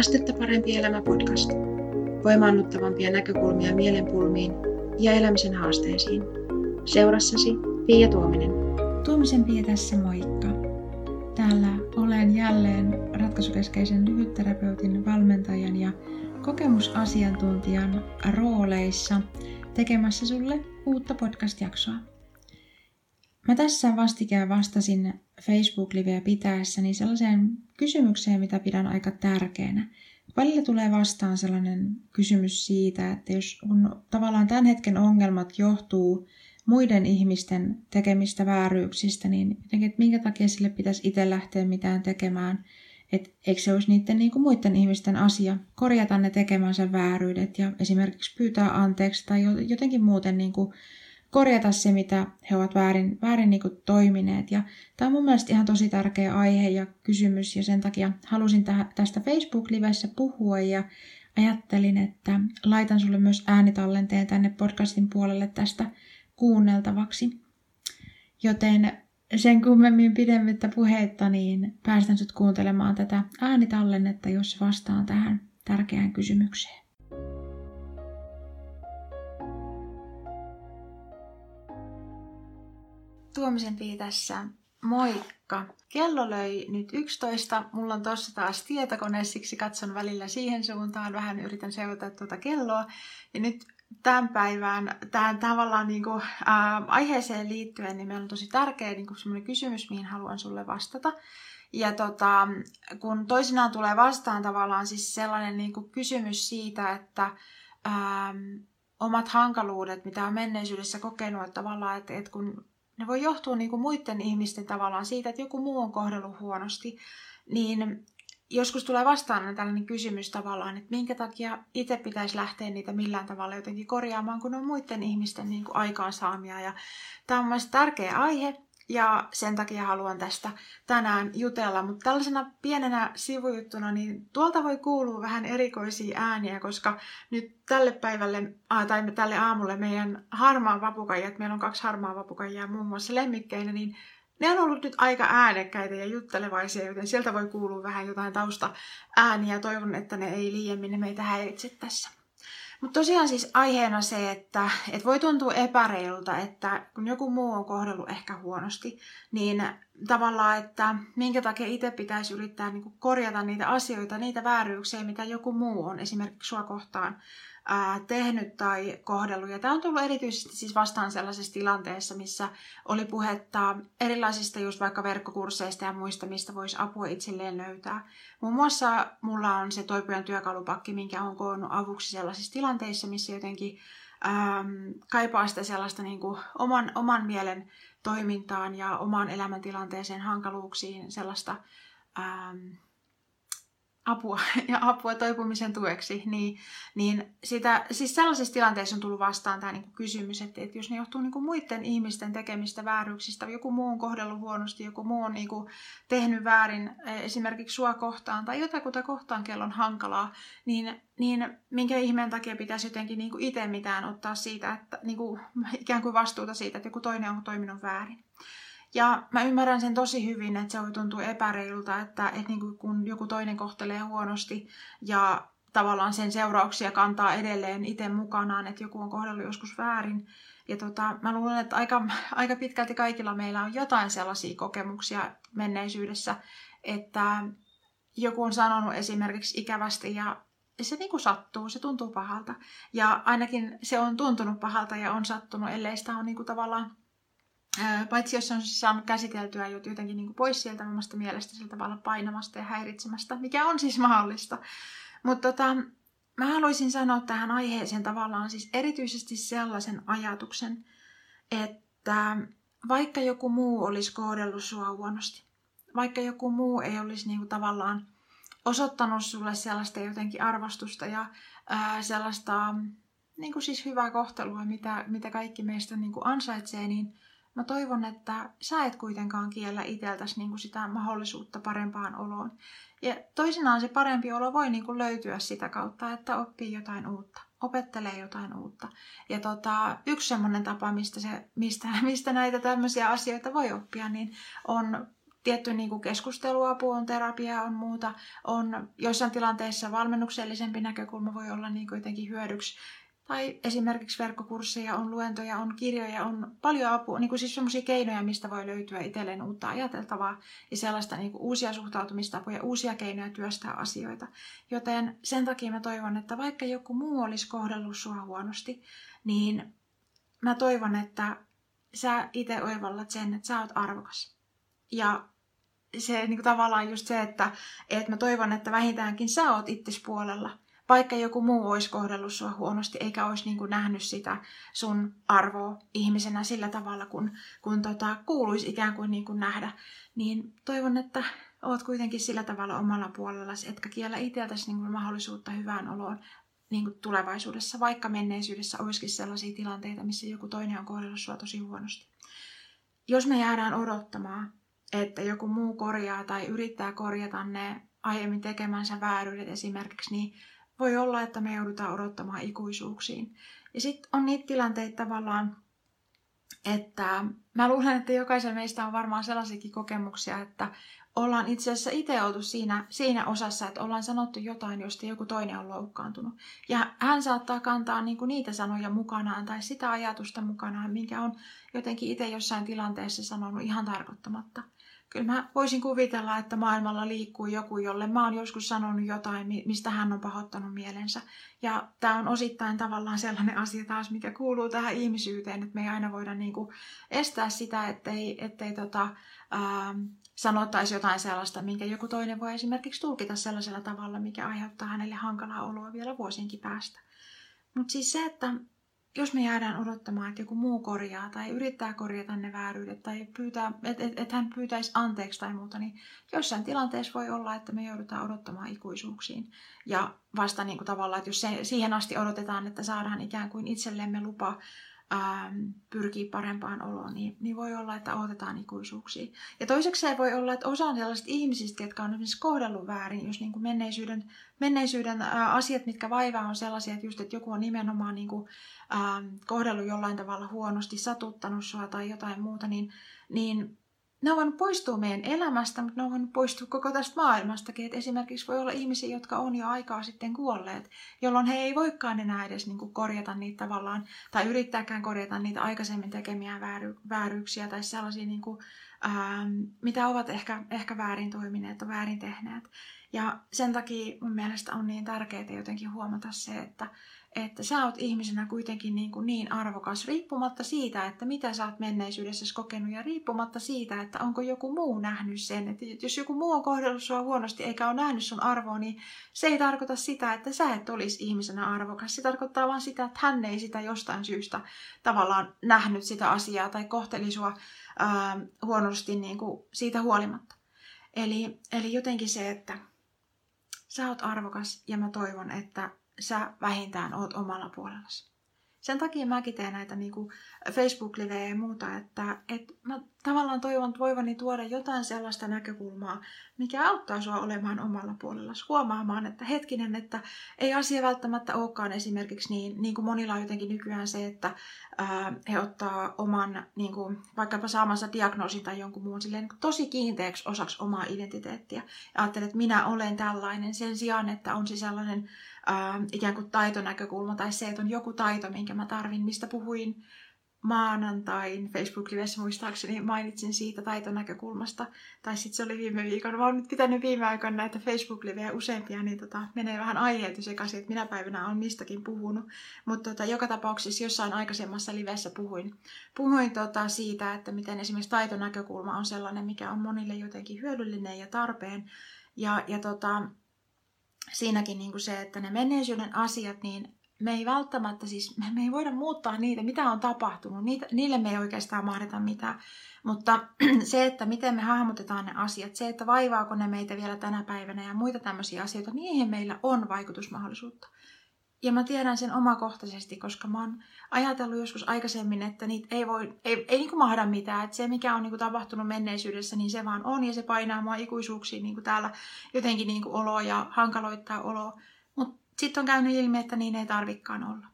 Astetta parempi elämä podcast. Voimaannuttavampia näkökulmia mielenpulmiin ja elämisen haasteisiin. Seurassasi Pia Tuominen. Tuomisen Pia tässä moikka. Täällä olen jälleen ratkaisukeskeisen lyhytterapeutin valmentajan ja kokemusasiantuntijan rooleissa tekemässä sulle uutta podcast-jaksoa. Mä tässä vastikään vastasin Facebook-liveä pitäessäni sellaiseen kysymykseen, mitä pidän aika tärkeänä. Välillä tulee vastaan sellainen kysymys siitä, että jos on tavallaan tämän hetken ongelmat johtuu muiden ihmisten tekemistä vääryyksistä, niin jotenkin, että minkä takia sille pitäisi itse lähteä mitään tekemään. Että eikö se olisi niiden niin kuin muiden ihmisten asia korjata ne tekemänsä vääryydet ja esimerkiksi pyytää anteeksi tai jotenkin muuten niin kuin korjata se, mitä he ovat väärin, väärin niin toimineet. Ja tämä on mun mielestä ihan tosi tärkeä aihe ja kysymys ja sen takia halusin tästä Facebook-livessä puhua ja ajattelin, että laitan sulle myös äänitallenteen tänne podcastin puolelle tästä kuunneltavaksi. Joten sen kummemmin pidemmittä puheitta, niin päästän sut kuuntelemaan tätä äänitallennetta, jos vastaan tähän tärkeään kysymykseen. Tuomisen Pii tässä. Moikka! Kello löi nyt 11. Mulla on tossa taas tietokone, siksi katson välillä siihen suuntaan. Vähän yritän seurata tuota kelloa. Ja nyt tämän päivään, tähän tavallaan niin kuin, ää, aiheeseen liittyen, niin meillä on tosi tärkeä niin kuin kysymys, mihin haluan sulle vastata. Ja tota, kun toisinaan tulee vastaan tavallaan siis sellainen niin kuin kysymys siitä, että ää, omat hankaluudet, mitä on menneisyydessä kokenut, että tavallaan, että, että kun ne voi johtua niin kuin muiden ihmisten tavallaan siitä, että joku muu on kohdellut huonosti, niin joskus tulee vastaan tällainen kysymys tavallaan, että minkä takia itse pitäisi lähteä niitä millään tavalla jotenkin korjaamaan, kun on muiden ihmisten niin kuin aikaansaamia. Ja tämä on mielestäni tärkeä aihe, ja sen takia haluan tästä tänään jutella. Mutta tällaisena pienenä sivujuttuna, niin tuolta voi kuulua vähän erikoisia ääniä, koska nyt tälle päivälle tai tälle aamulle meidän harmaa vapukajat, meillä on kaksi harmaa vapukajaa muun muassa lemmikkeinä, niin ne on ollut nyt aika äänekkäitä ja juttelevaisia, joten sieltä voi kuulua vähän jotain tausta ääniä. Toivon, että ne ei liiemmin meitä häiritse tässä. Mutta tosiaan siis aiheena se, että, että voi tuntua epäreilulta, että kun joku muu on kohdellut ehkä huonosti, niin tavallaan, että minkä takia itse pitäisi yrittää niin korjata niitä asioita, niitä vääryyksiä, mitä joku muu on esimerkiksi sua kohtaan ää, tehnyt tai kohdellut. Ja tämä on tullut erityisesti siis vastaan sellaisessa tilanteessa, missä oli puhetta erilaisista just vaikka verkkokursseista ja muista, mistä voisi apua itselleen löytää. Muun muassa mulla on se toipujan työkalupakki, minkä on koonnut avuksi sellaisissa tilanteissa, missä jotenkin äm, kaipaa sitä sellaista niin kuin oman, oman mielen toimintaan ja omaan elämäntilanteeseen hankaluuksiin sellaista äm, apua ja apua toipumisen tueksi, niin, niin sitä, siis sellaisessa tilanteessa on tullut vastaan tämä niin kysymys, että, että jos ne johtuu niin muiden ihmisten tekemistä vääryyksistä, joku muu on kohdellut huonosti, joku muu on niin tehnyt väärin e, esimerkiksi sua kohtaan tai jotakuta kohtaan, kello on hankalaa, niin, niin minkä ihmeen takia pitäisi jotenkin niin itse mitään ottaa siitä, että niin kuin, ikään kuin vastuuta siitä, että joku toinen on toiminut väärin. Ja mä ymmärrän sen tosi hyvin, että se voi tuntua epäreilulta, että, että niin kuin kun joku toinen kohtelee huonosti ja tavallaan sen seurauksia kantaa edelleen itse mukanaan, että joku on kohdellut joskus väärin. Ja tota, mä luulen, että aika, aika pitkälti kaikilla meillä on jotain sellaisia kokemuksia menneisyydessä, että joku on sanonut esimerkiksi ikävästi ja se niin kuin sattuu, se tuntuu pahalta. Ja ainakin se on tuntunut pahalta ja on sattunut, ellei sitä niin kuin tavallaan paitsi jos on saanut käsiteltyä jotenkin niin kuin pois sieltä omasta mielestä sillä tavalla painamasta ja häiritsemästä, mikä on siis mahdollista. Mutta tota, mä haluaisin sanoa tähän aiheeseen tavallaan siis erityisesti sellaisen ajatuksen, että vaikka joku muu olisi kohdellut sua huonosti, vaikka joku muu ei olisi niin kuin tavallaan osoittanut sulle sellaista jotenkin arvostusta ja ää, sellaista niin kuin siis hyvää kohtelua, mitä, mitä kaikki meistä niin kuin ansaitsee, niin Mä toivon, että sä et kuitenkaan kiellä itseltäsi niin kuin sitä mahdollisuutta parempaan oloon. Ja toisinaan se parempi olo voi niin kuin löytyä sitä kautta, että oppii jotain uutta, opettelee jotain uutta. Ja tota, yksi semmoinen tapa, mistä, se, mistä, mistä näitä tämmöisiä asioita voi oppia, niin on tietty niin kuin keskusteluapu, on terapia, on muuta. On joissain tilanteissa valmennuksellisempi näkökulma voi olla niin kuin jotenkin hyödyksi. Tai esimerkiksi verkkokursseja, on luentoja, on kirjoja, on paljon apua, niin kuin siis sellaisia keinoja, mistä voi löytyä itselleen uutta ajateltavaa ja sellaista niin kuin uusia suhtautumistapoja, uusia keinoja työstää asioita. Joten sen takia mä toivon, että vaikka joku muu olisi kohdellut sua huonosti, niin mä toivon, että sä itse oivallat sen, että sä oot arvokas. Ja se niin kuin tavallaan just se, että, että mä toivon, että vähintäänkin sä oot itses puolella – vaikka joku muu olisi kohdellut sua huonosti, eikä olisi niin kuin nähnyt sitä sun arvoa ihmisenä sillä tavalla, kun, kun tota, kuuluisi ikään kuin, niin kuin nähdä, niin toivon, että oot kuitenkin sillä tavalla omalla puolellasi, etkä kiellä itseltäsi niin kuin mahdollisuutta hyvään oloon niin kuin tulevaisuudessa, vaikka menneisyydessä olisikin sellaisia tilanteita, missä joku toinen on kohdellut sua tosi huonosti. Jos me jäädään odottamaan, että joku muu korjaa tai yrittää korjata ne aiemmin tekemänsä vääryydet esimerkiksi, niin voi olla, että me joudutaan odottamaan ikuisuuksiin. Ja sitten on niitä tilanteita tavallaan, että mä luulen, että jokaisen meistä on varmaan sellaisiakin kokemuksia, että ollaan itse asiassa itse oltu siinä, siinä osassa, että ollaan sanottu jotain, josta joku toinen on loukkaantunut. Ja hän saattaa kantaa niinku niitä sanoja mukanaan tai sitä ajatusta mukanaan, minkä on jotenkin itse jossain tilanteessa sanonut ihan tarkoittamatta kyllä mä voisin kuvitella, että maailmalla liikkuu joku, jolle mä oon joskus sanonut jotain, mistä hän on pahoittanut mielensä. Ja tämä on osittain tavallaan sellainen asia taas, mikä kuuluu tähän ihmisyyteen, että me ei aina voida niinku estää sitä, ettei, ettei tota, ää, sanottaisi jotain sellaista, minkä joku toinen voi esimerkiksi tulkita sellaisella tavalla, mikä aiheuttaa hänelle hankalaa oloa vielä vuosienkin päästä. Mutta siis se, että jos me jäädään odottamaan, että joku muu korjaa tai yrittää korjata ne vääryydet tai pyytää, että et, et hän pyytäisi anteeksi tai muuta, niin jossain tilanteessa voi olla, että me joudutaan odottamaan ikuisuuksiin. Ja vasta niin kuin tavallaan, että jos se, siihen asti odotetaan, että saadaan ikään kuin itsellemme lupa ähm, pyrkii parempaan oloon, niin, niin voi olla, että odotetaan ikuisuuksia. Ja toiseksi se voi olla, että osa on sellaisista ihmisistä, jotka on esimerkiksi kohdellut väärin, jos niin kuin menneisyyden, menneisyyden äh, asiat, mitkä vaivaa, on sellaisia, että just, että joku on nimenomaan niin kuin, äh, kohdellut jollain tavalla huonosti, satuttanut sua tai jotain muuta, niin, niin ne on voinut poistua meidän elämästä, mutta ne on voinut poistua koko tästä maailmastakin. Et esimerkiksi voi olla ihmisiä, jotka on jo aikaa sitten kuolleet, jolloin he ei voikaan enää edes niin kuin korjata niitä tavallaan, tai yrittääkään korjata niitä aikaisemmin tekemiä vääry- vääryyksiä tai sellaisia, niin kuin, ää, mitä ovat ehkä, ehkä väärin toimineet tai väärin tehneet. Ja sen takia mun mielestä on niin tärkeää jotenkin huomata se, että, että sä oot ihmisenä kuitenkin niin, kuin niin arvokas, riippumatta siitä, että mitä sä oot menneisyydessä kokenut ja riippumatta siitä, että onko joku muu nähnyt sen. Että jos joku muu on kohdellut sua huonosti eikä ole nähnyt sun arvoa, niin se ei tarkoita sitä, että sä et olisi ihmisenä arvokas. Se tarkoittaa vain sitä, että hän ei sitä jostain syystä tavallaan nähnyt sitä asiaa tai kohteli sua ää, huonosti niin kuin siitä huolimatta. Eli, eli jotenkin se, että sä oot arvokas ja mä toivon, että sä vähintään oot omalla puolellasi. Sen takia mäkin teen näitä niin kuin Facebook-livejä ja muuta, että, että mä tavallaan toivon voivani tuoda jotain sellaista näkökulmaa, mikä auttaa sua olemaan omalla puolella, huomaamaan, että hetkinen, että ei asia välttämättä olekaan esimerkiksi niin, niin kuin monilla on jotenkin nykyään se, että ää, he ottaa oman niin kuin, vaikkapa saamansa diagnoosin tai jonkun muun silleen, niin tosi kiinteäksi osaksi omaa identiteettiä. Ja ajattelen, että minä olen tällainen sen sijaan, että on se sellainen ää, ikään kuin taitonäkökulma tai se, että on joku taito, minkä mä tarvin, mistä puhuin maanantain Facebook-livessä muistaakseni mainitsin siitä taitonäkökulmasta. Tai sitten se oli viime viikon. Mä oon nyt pitänyt viime aikoina näitä Facebook-livejä useampia, niin tota, menee vähän aiheet sekaisin, että minä päivänä on mistäkin puhunut. Mutta tota, joka tapauksessa jossain aikaisemmassa livessä puhuin, puhuin tota, siitä, että miten esimerkiksi taitonäkökulma on sellainen, mikä on monille jotenkin hyödyllinen ja tarpeen. Ja, ja tota, siinäkin niin kuin se, että ne menneisyyden asiat, niin me ei välttämättä siis, me, me ei voida muuttaa niitä, mitä on tapahtunut, niitä, niille me ei oikeastaan mahdeta mitään. Mutta se, että miten me hahmotetaan ne asiat, se, että vaivaako ne meitä vielä tänä päivänä ja muita tämmöisiä asioita, niihin meillä on vaikutusmahdollisuutta. Ja mä tiedän sen omakohtaisesti, koska mä oon ajatellut joskus aikaisemmin, että niitä ei voi, ei, ei niin mahda mitään. Että se, mikä on niin kuin tapahtunut menneisyydessä, niin se vaan on ja se painaa mua ikuisuuksiin niin kuin täällä jotenkin niin kuin oloa ja hankaloittaa oloa. Mutta sitten on käynyt ilmi, että niin ei tarvikaan olla.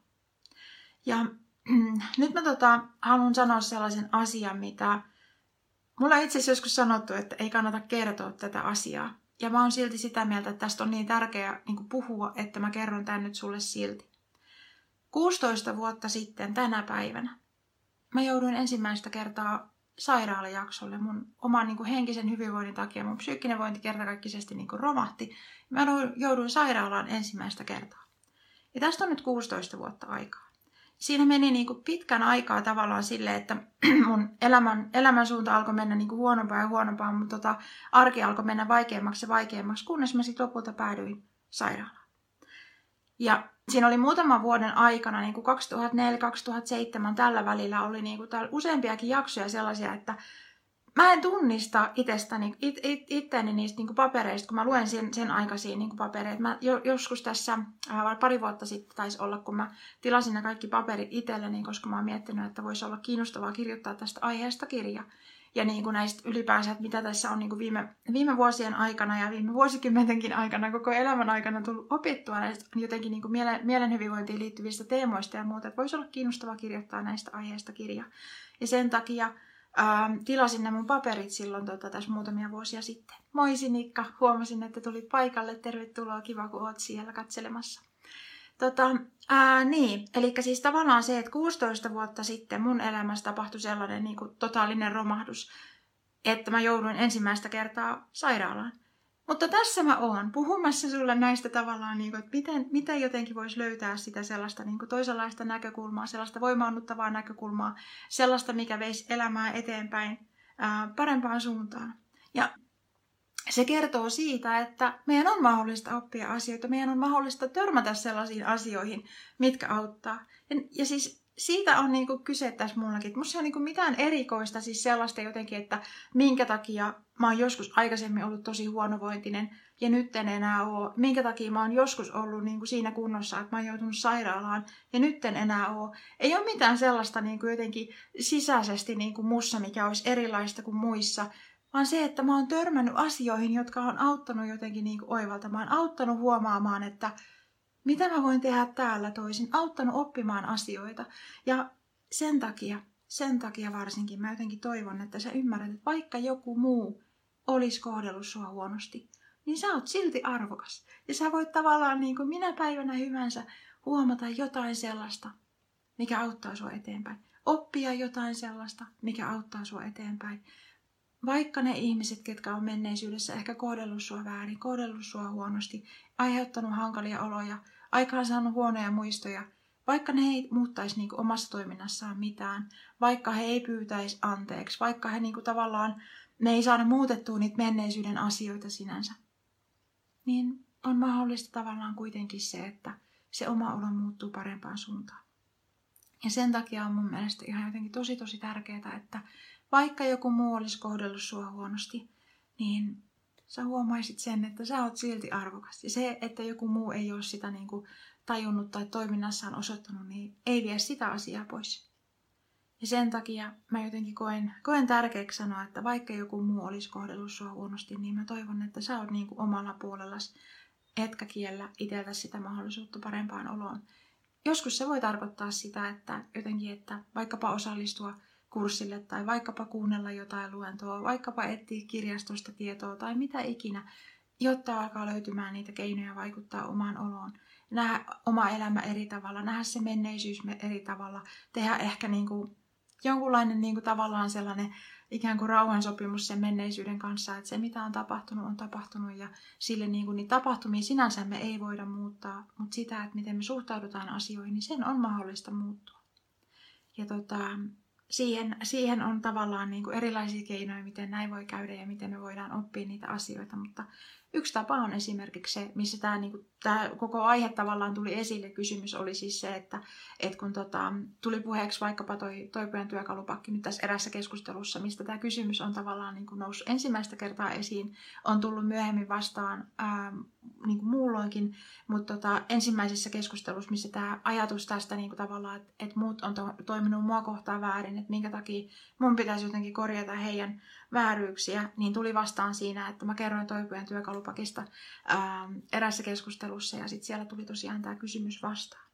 Ja nyt mä tota, haluan sanoa sellaisen asian, mitä mulla itse asiassa joskus sanottu, että ei kannata kertoa tätä asiaa. Ja mä oon silti sitä mieltä, että tästä on niin tärkeää niin puhua, että mä kerron tämän nyt sulle silti. 16 vuotta sitten tänä päivänä mä jouduin ensimmäistä kertaa sairaalajaksolle mun oman niin kuin henkisen hyvinvoinnin takia. Mun psyykkinen vointi kertakaikkisesti niin kuin romahti. Mä jouduin sairaalaan ensimmäistä kertaa. Ja tästä on nyt 16 vuotta aikaa. Siinä meni niin kuin pitkän aikaa tavallaan sille, että mun elämän, elämän suunta alkoi mennä niin kuin huonompaa ja huonompaa, mutta tota, arki alkoi mennä vaikeammaksi ja vaikeammaksi, kunnes mä sitten lopulta päädyin sairaalaan. Ja siinä oli muutaman vuoden aikana, niin kuin 2004-2007 tällä välillä oli niin kuin useampiakin jaksoja sellaisia, että mä en tunnista itsestäni, it, it, itteeni niistä niin kuin papereista, kun mä luen sen, sen aikaisia niin kuin papereita. Mä jo, joskus tässä äh, pari vuotta sitten taisi olla, kun mä tilasin ne kaikki paperit itselleni, koska mä oon miettinyt, että voisi olla kiinnostavaa kirjoittaa tästä aiheesta kirja ja niin kuin näistä ylipäänsä, että mitä tässä on niin kuin viime, viime vuosien aikana ja viime vuosikymmentenkin aikana, koko elämän aikana tullut opittua näistä jotenkin niin kuin mielen, mielenhyvinvointiin liittyvistä teemoista ja muuta, että voisi olla kiinnostavaa kirjoittaa näistä aiheista kirja. Ja sen takia ähm, tilasin nämä mun paperit silloin tota, tässä muutamia vuosia sitten. Moi Sinikka, huomasin, että tulit paikalle. Tervetuloa, kiva kun oot siellä katselemassa. Tota, ää, niin, eli siis tavallaan se, että 16 vuotta sitten mun elämässä tapahtui sellainen niin kuin, totaalinen romahdus, että mä jouduin ensimmäistä kertaa sairaalaan. Mutta tässä mä oon puhumassa sulle näistä tavallaan, niin kuin, että miten, miten jotenkin voisi löytää sitä sellaista niin kuin toisenlaista näkökulmaa, sellaista voimaannuttavaa näkökulmaa, sellaista, mikä veisi elämää eteenpäin ää, parempaan suuntaan. Ja se kertoo siitä, että meidän on mahdollista oppia asioita, meidän on mahdollista törmätä sellaisiin asioihin, mitkä auttaa. Ja, ja siis siitä on niinku kyse tässä mullakin. Musta se on niinku mitään erikoista, siis sellaista jotenkin, että minkä takia mä oon joskus aikaisemmin ollut tosi huonovointinen ja nyt en enää ole. Minkä takia mä oon joskus ollut niinku siinä kunnossa, että mä oon joutunut sairaalaan ja nyt en enää ole. Ei ole mitään sellaista niinku jotenkin sisäisesti niinku mussa, mikä olisi erilaista kuin muissa vaan se, että mä oon törmännyt asioihin, jotka on auttanut jotenkin niin kuin oivaltamaan, auttanut huomaamaan, että mitä mä voin tehdä täällä toisin, auttanut oppimaan asioita. Ja sen takia, sen takia varsinkin mä jotenkin toivon, että sä ymmärrät, että vaikka joku muu olisi kohdellut sua huonosti, niin sä oot silti arvokas. Ja sä voit tavallaan niin kuin minä päivänä hyvänsä huomata jotain sellaista, mikä auttaa sua eteenpäin. Oppia jotain sellaista, mikä auttaa sua eteenpäin vaikka ne ihmiset, ketkä on menneisyydessä ehkä kohdellut sua väärin, kohdellut sua huonosti, aiheuttanut hankalia oloja, aikaan saanut huonoja muistoja, vaikka ne ei muuttaisi niin omassa toiminnassaan mitään, vaikka he ei pyytäisi anteeksi, vaikka he niin kuin tavallaan, ne ei saada muutettua niitä menneisyyden asioita sinänsä, niin on mahdollista tavallaan kuitenkin se, että se oma olo muuttuu parempaan suuntaan. Ja sen takia on mun mielestä ihan jotenkin tosi tosi tärkeää, että vaikka joku muu olisi kohdellut sua huonosti, niin sä huomaisit sen, että sä oot silti arvokas. Ja se, että joku muu ei ole sitä niin kuin tajunnut tai toiminnassaan osoittanut, niin ei vie sitä asiaa pois. Ja sen takia mä jotenkin koen, koen tärkeäksi sanoa, että vaikka joku muu olisi kohdellut sua huonosti, niin mä toivon, että sä oot niin kuin omalla puolellas, etkä kiellä itseltä sitä mahdollisuutta parempaan oloon. Joskus se voi tarkoittaa sitä, että jotenkin, että vaikkapa osallistua kurssille tai vaikkapa kuunnella jotain luentoa, vaikkapa etsiä kirjastosta tietoa tai mitä ikinä, jotta alkaa löytymään niitä keinoja vaikuttaa omaan oloon. Nähdä oma elämä eri tavalla, nähdä se menneisyys eri tavalla, tehdä ehkä niin kuin jonkunlainen niin kuin tavallaan sellainen ikään kuin rauhansopimus sen menneisyyden kanssa, että se mitä on tapahtunut on tapahtunut ja sille niin kuin niin tapahtumia sinänsä me ei voida muuttaa, mutta sitä, että miten me suhtaudutaan asioihin, niin sen on mahdollista muuttua. Ja tota, siihen, siihen on tavallaan niin kuin erilaisia keinoja, miten näin voi käydä ja miten me voidaan oppia niitä asioita, mutta Yksi tapa on esimerkiksi se, missä tämä, niin kuin, tämä koko aihe tavallaan tuli esille. Kysymys oli siis se, että, että kun tota, tuli puheeksi vaikkapa toi toipujen työkalupakki nyt tässä erässä keskustelussa, mistä tämä kysymys on tavallaan niin kuin noussut ensimmäistä kertaa esiin, on tullut myöhemmin vastaan ää, niin kuin muulloinkin, mutta tota, ensimmäisessä keskustelussa, missä tämä ajatus tästä niin kuin tavallaan, että, että muut on to, toiminut mua kohtaan väärin, että minkä takia mun pitäisi jotenkin korjata heidän vääryyksiä, niin tuli vastaan siinä, että mä kerroin toipujen työkalupakista ää, erässä keskustelussa ja sitten siellä tuli tosiaan tämä kysymys vastaan.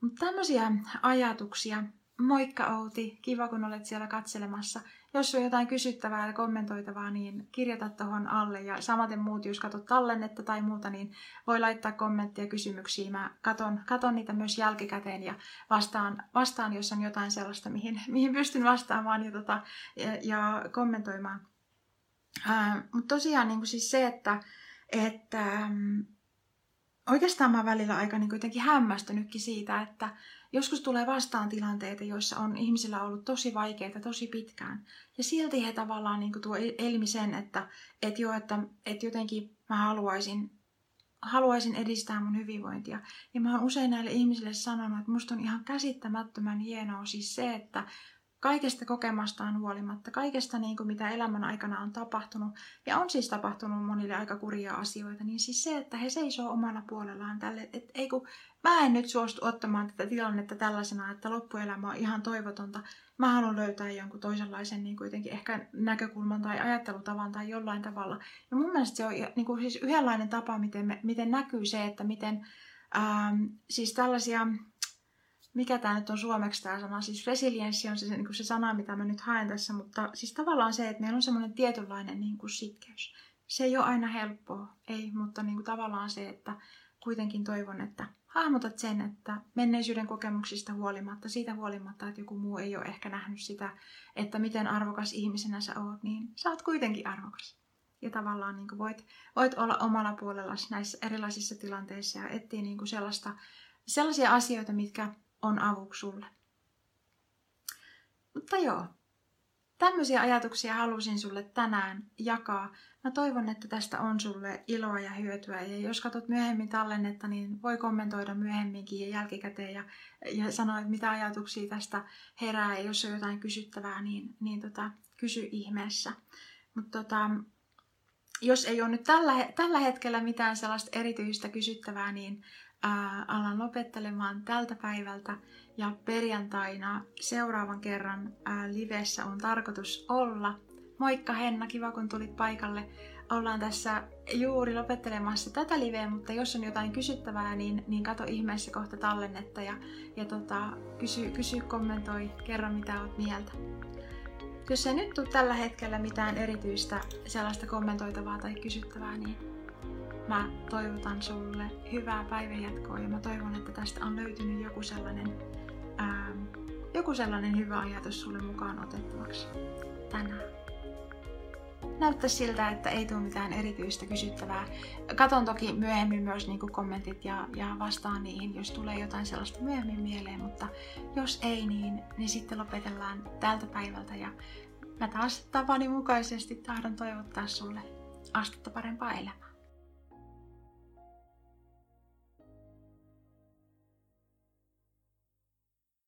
Mutta tämmöisiä ajatuksia. Moikka Outi, kiva kun olet siellä katselemassa. Jos on jotain kysyttävää ja kommentoitavaa, niin kirjoita tuohon alle. Ja samaten muut, jos katsot tallennetta tai muuta, niin voi laittaa kommentteja kysymyksiä. Mä katon, katon niitä myös jälkikäteen ja vastaan, vastaan jos on jotain sellaista, mihin, mihin pystyn vastaamaan ja, tota, ja, ja kommentoimaan. Mutta tosiaan niin siis se, että, että mm, oikeastaan mä välillä aika niin jotenkin hämmästynytkin siitä, että joskus tulee vastaan tilanteita, joissa on ihmisillä ollut tosi vaikeita tosi pitkään. Ja silti he tavallaan niin tuo elmi sen, että, että, jo, että, että jotenkin mä haluaisin, haluaisin edistää mun hyvinvointia. Ja mä oon usein näille ihmisille sanonut, että musta on ihan käsittämättömän hienoa siis se, että kaikesta kokemastaan huolimatta, kaikesta niin kuin mitä elämän aikana on tapahtunut, ja on siis tapahtunut monille aika kurjia asioita, niin siis se, että he seisoo omalla puolellaan tälle, että ei kun mä en nyt suostu ottamaan tätä tilannetta tällaisena, että loppuelämä on ihan toivotonta. Mä haluan löytää jonkun toisenlaisen niin kuitenkin ehkä näkökulman tai ajattelutavan tai jollain tavalla. Ja mun mielestä se on niin kuin siis yhdenlainen tapa, miten, me, miten näkyy se, että miten ähm, siis tällaisia mikä tämä nyt on suomeksi tämä sana, siis resilienssi on se, niin kuin se sana, mitä mä nyt haen tässä, mutta siis tavallaan se, että meillä on semmoinen tietynlainen niin kuin sitkeys. Se ei ole aina helppoa, ei, mutta niin kuin tavallaan se, että kuitenkin toivon, että hahmotat sen, että menneisyyden kokemuksista huolimatta, siitä huolimatta, että joku muu ei ole ehkä nähnyt sitä, että miten arvokas ihmisenä sä oot, niin sä oot kuitenkin arvokas. Ja tavallaan niin kuin voit, voit olla omalla puolellasi näissä erilaisissa tilanteissa ja etsiä niin kuin sellaista, sellaisia asioita, mitkä on avuksi sulle. Mutta joo, tämmöisiä ajatuksia halusin sulle tänään jakaa. Mä toivon, että tästä on sulle iloa ja hyötyä. Ja jos katsot myöhemmin tallennetta, niin voi kommentoida myöhemminkin ja jälkikäteen ja, ja sanoa, että mitä ajatuksia tästä herää. Ja jos on jotain kysyttävää, niin, niin tota, kysy ihmeessä. Mutta tota, jos ei ole nyt tällä, tällä hetkellä mitään sellaista erityistä kysyttävää, niin ää, alan lopettelemaan tältä päivältä ja perjantaina seuraavan kerran ää, livessä on tarkoitus olla. Moikka Henna, kiva kun tulit paikalle. Ollaan tässä juuri lopettelemassa tätä liveä, mutta jos on jotain kysyttävää, niin, niin kato ihmeessä kohta tallennetta ja, ja tota, kysy, kysy, kommentoi, kerro mitä oot mieltä. Jos ei nyt tule tällä hetkellä mitään erityistä sellaista kommentoitavaa tai kysyttävää, niin Mä toivotan sulle hyvää päivänjatkoa ja mä toivon, että tästä on löytynyt joku sellainen, ää, joku sellainen hyvä ajatus sulle mukaan otettavaksi tänään. Näyttää siltä, että ei tule mitään erityistä kysyttävää. Katon toki myöhemmin myös niin kommentit ja, ja vastaan niihin, jos tulee jotain sellaista myöhemmin mieleen, mutta jos ei, niin, niin sitten lopetellaan tältä päivältä ja mä taas tavani mukaisesti tahdon toivottaa sulle astetta parempaa elämää.